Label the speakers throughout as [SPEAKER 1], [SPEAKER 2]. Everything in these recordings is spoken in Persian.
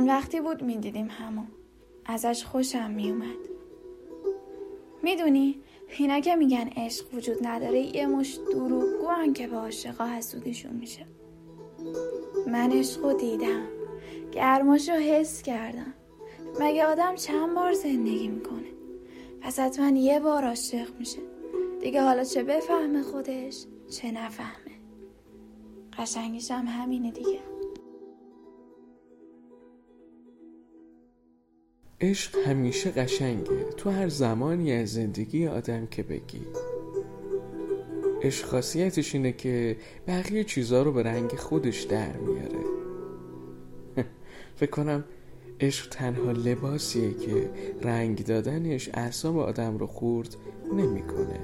[SPEAKER 1] چند وقتی بود می‌دیدیم همون ازش خوشم میومد می‌دونی اینا که میگن عشق وجود نداره یه مش دروغگو که به عاشقا حسودیشون میشه. من عشق دیدم گرماش رو حس کردم. مگه آدم چند بار زندگی می‌کنه؟ پس حتما یه بار عاشق میشه. دیگه حالا چه بفهمه خودش چه نفهمه. قشنگیش هم همینه دیگه.
[SPEAKER 2] عشق همیشه قشنگه. تو هر زمانی از زندگی آدم که بگی. عشق خاصیتش اینه که بقیه چیزها رو به رنگ خودش در میاره. فکر کنم عشق تنها لباسیه که رنگ دادنش اعصاب آدم رو خورد نمی‌کنه.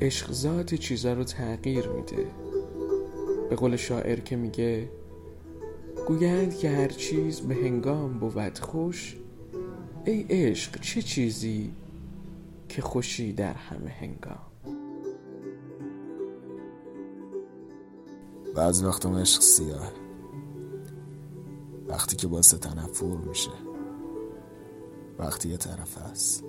[SPEAKER 2] عشق ذات چیزا رو تغییر میده. به قول شاعر که میگه گویند که هر چیز به هنگام بود خوش ای عشق چه چیزی که خوشی در همه هنگام؟
[SPEAKER 3] بعض وقت عشق سیاه وقتی که باعث تنفر میشه وقتی یه طرف هست.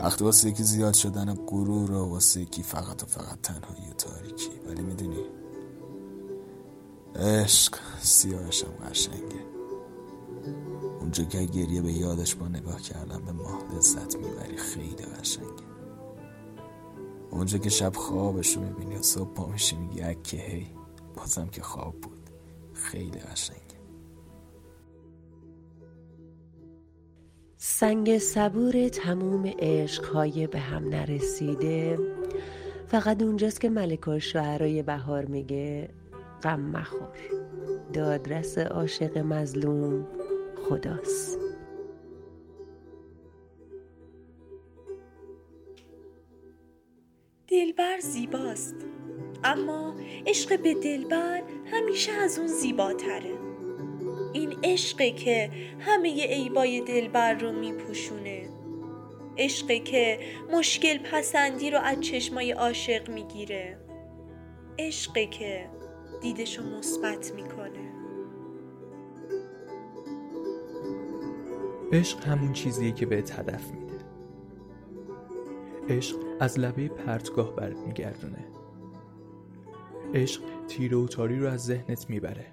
[SPEAKER 3] وقتی واسه یکی زیاد شدن غرور و واسه یکی فقط و فقط تنهایی و تاریکی. ولی می‌دونی عشق سیاهش هم قشنگه. اونجا که گریه به یادش با نگاه کردن به ماه لذت می‌بری خیلی قشنگه. اونجا که شب خوابش رو می‌بینی و صبح پا میشی میگی اکه هی بازم که خواب بود. خیلی قشنگه.
[SPEAKER 4] سنگ صبور تموم عشقهای به هم نرسیده. فقط اونجاست که ملک شعرهای بهار میگه غم مخور. دادرس عاشق مظلوم خداست.
[SPEAKER 5] دلبر زیباست اما عشق به دلبر همیشه از اون زیباتره. این عشقه که همه عیبای دلبر رو میپوشونه. عشقه که مشکل پسندی رو از چشمای عاشق می‌گیره. عشقه که دیدشو مثبت می‌کنه.
[SPEAKER 6] عشق همون چیزیه که به هدف میده. عشق از لبه پرتگاه برات میگردونه عشق تیره و تاری رو از ذهنت می‌بره.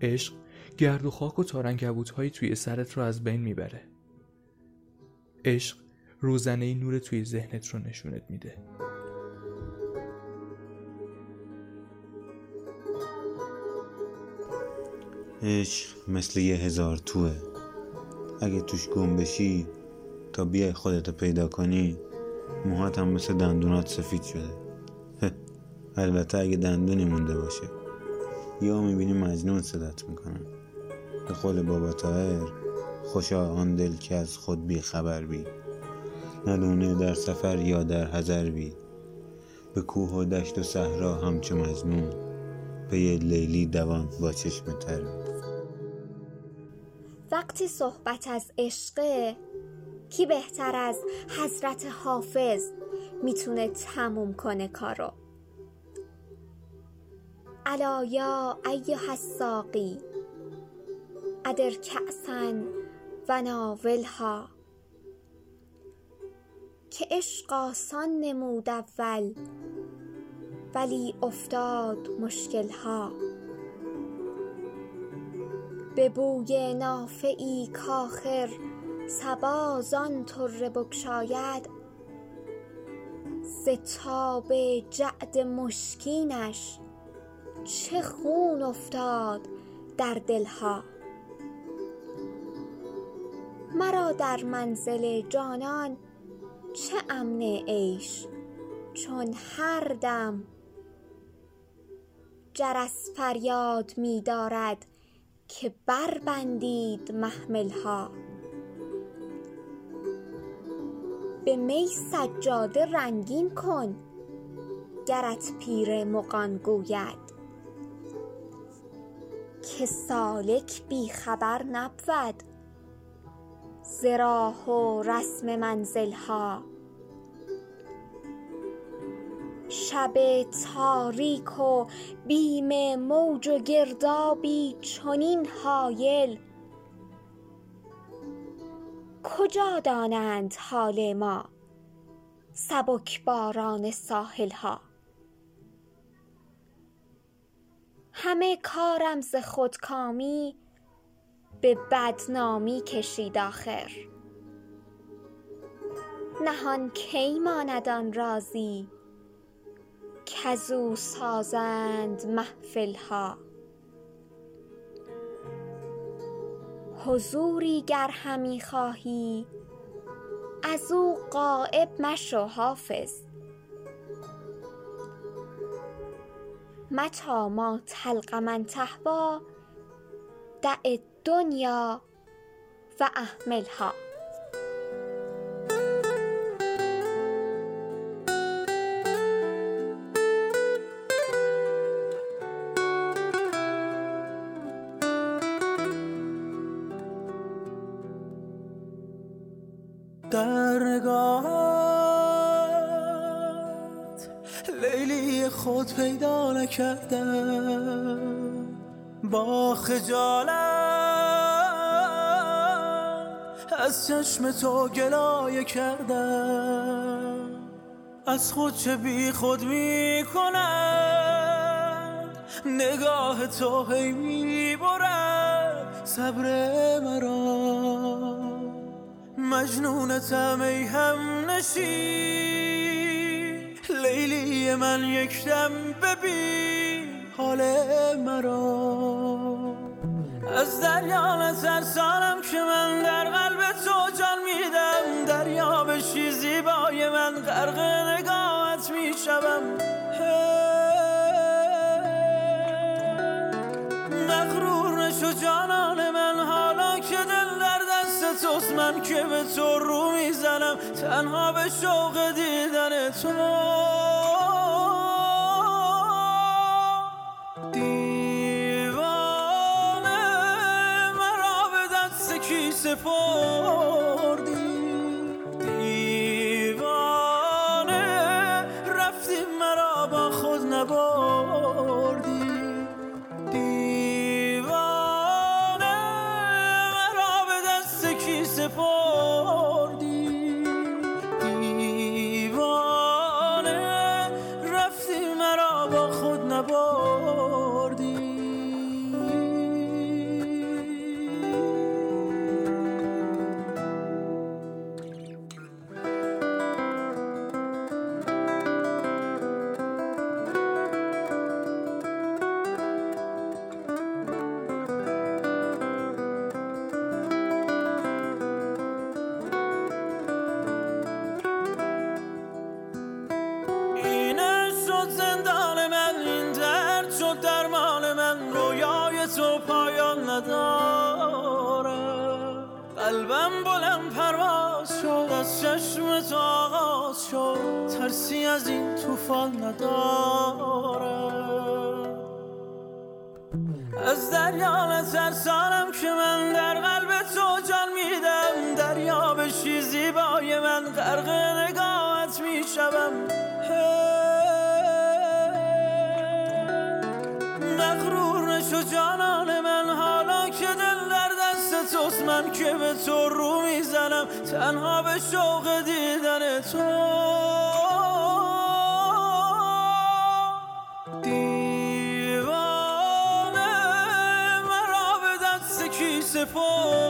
[SPEAKER 6] عشق گرد و خاک و تارنگبوت هایی توی سرت رو از بین می‌بره. عشق روزنه نور توی ذهنت رو نشونت میده.
[SPEAKER 7] عشق مثل یه هزار توه. اگه توش گم بشی تا بیای خودتو پیدا کنی موهات هم مثل دندونات سفید شده. البته اگه دندونی مونده باشه. یا می‌بینی مجنون صدت می‌کنن به قول بابا تاهر خوشا آن دل که از خود بی خبر بی. ندونه در سفر یا در حضر بی. به کوه و دشت و صحرا همچو مجنون. پی لیلی دوان با چشم تر
[SPEAKER 8] وقتی صحبت از عشقه کی بهتر از حضرت حافظ می‌تونه تموم کنه کارو. الا یا ایها الساقی ادر کأسا و ناولها. که عشق آسان نمود اول ولی افتاد مشکلها. به بوی نافعی کاخر صبا زان طره بگشاید. ز تاب جعد مشکینش چه خون افتاد در دلها. مرا در منزل جانان چه امن عیش چون هر دم جرس فریاد می دارد که بربندید محملها. به می سجاده رنگین کن گرت پیر مغان گوید. که سالک بی خبر نبود ز راه و رسم منزلها. شب تاریک و بیم موج و گردابی چنین هایل کجا دانند حال ما؟ سبکباران ساحل ها همه کارم ز خودکامی به بدنامی کشید آخر. نهان کی ماند آن رازی؟ کزو سازند محفل ها حضوری گر همی خواهی ازو غایب مشو حافظ. متی ما تلق من تهوی دع الدنیا و
[SPEAKER 9] درگاهت لیلی خود پیدا نکردم. با خجالت از چشم تو گلایه کردم. از خود چه بی خود می نگاه تو هی می برد. صبر مرا. مجنونتم ای هم نشین. لیلی من یکدم ببین حال مرا. از دریا نترسانم که من در قلب تو جان میدم دریا بشی زیبای من غرق نگاهت می‌شوم. مغرور نشو جانان توست من که به تو رو می‌زنم تنها به شوق دیدن تو. دیوانه مرا به دست کی سپردی خود پایان نداره قلبم بلند پرواز شد از چشم تو آغاز شد. ترسی از این طوفان نداره از دریا نترسانم که من در قلب تو جان میدم. دریا بشی زیبای من غرق نگاهت می‌شوم. مغرور نشو جانان تو رو می‌زنم تنها به شوق دیدن تو. دیوانه مرا به دست کی سپردی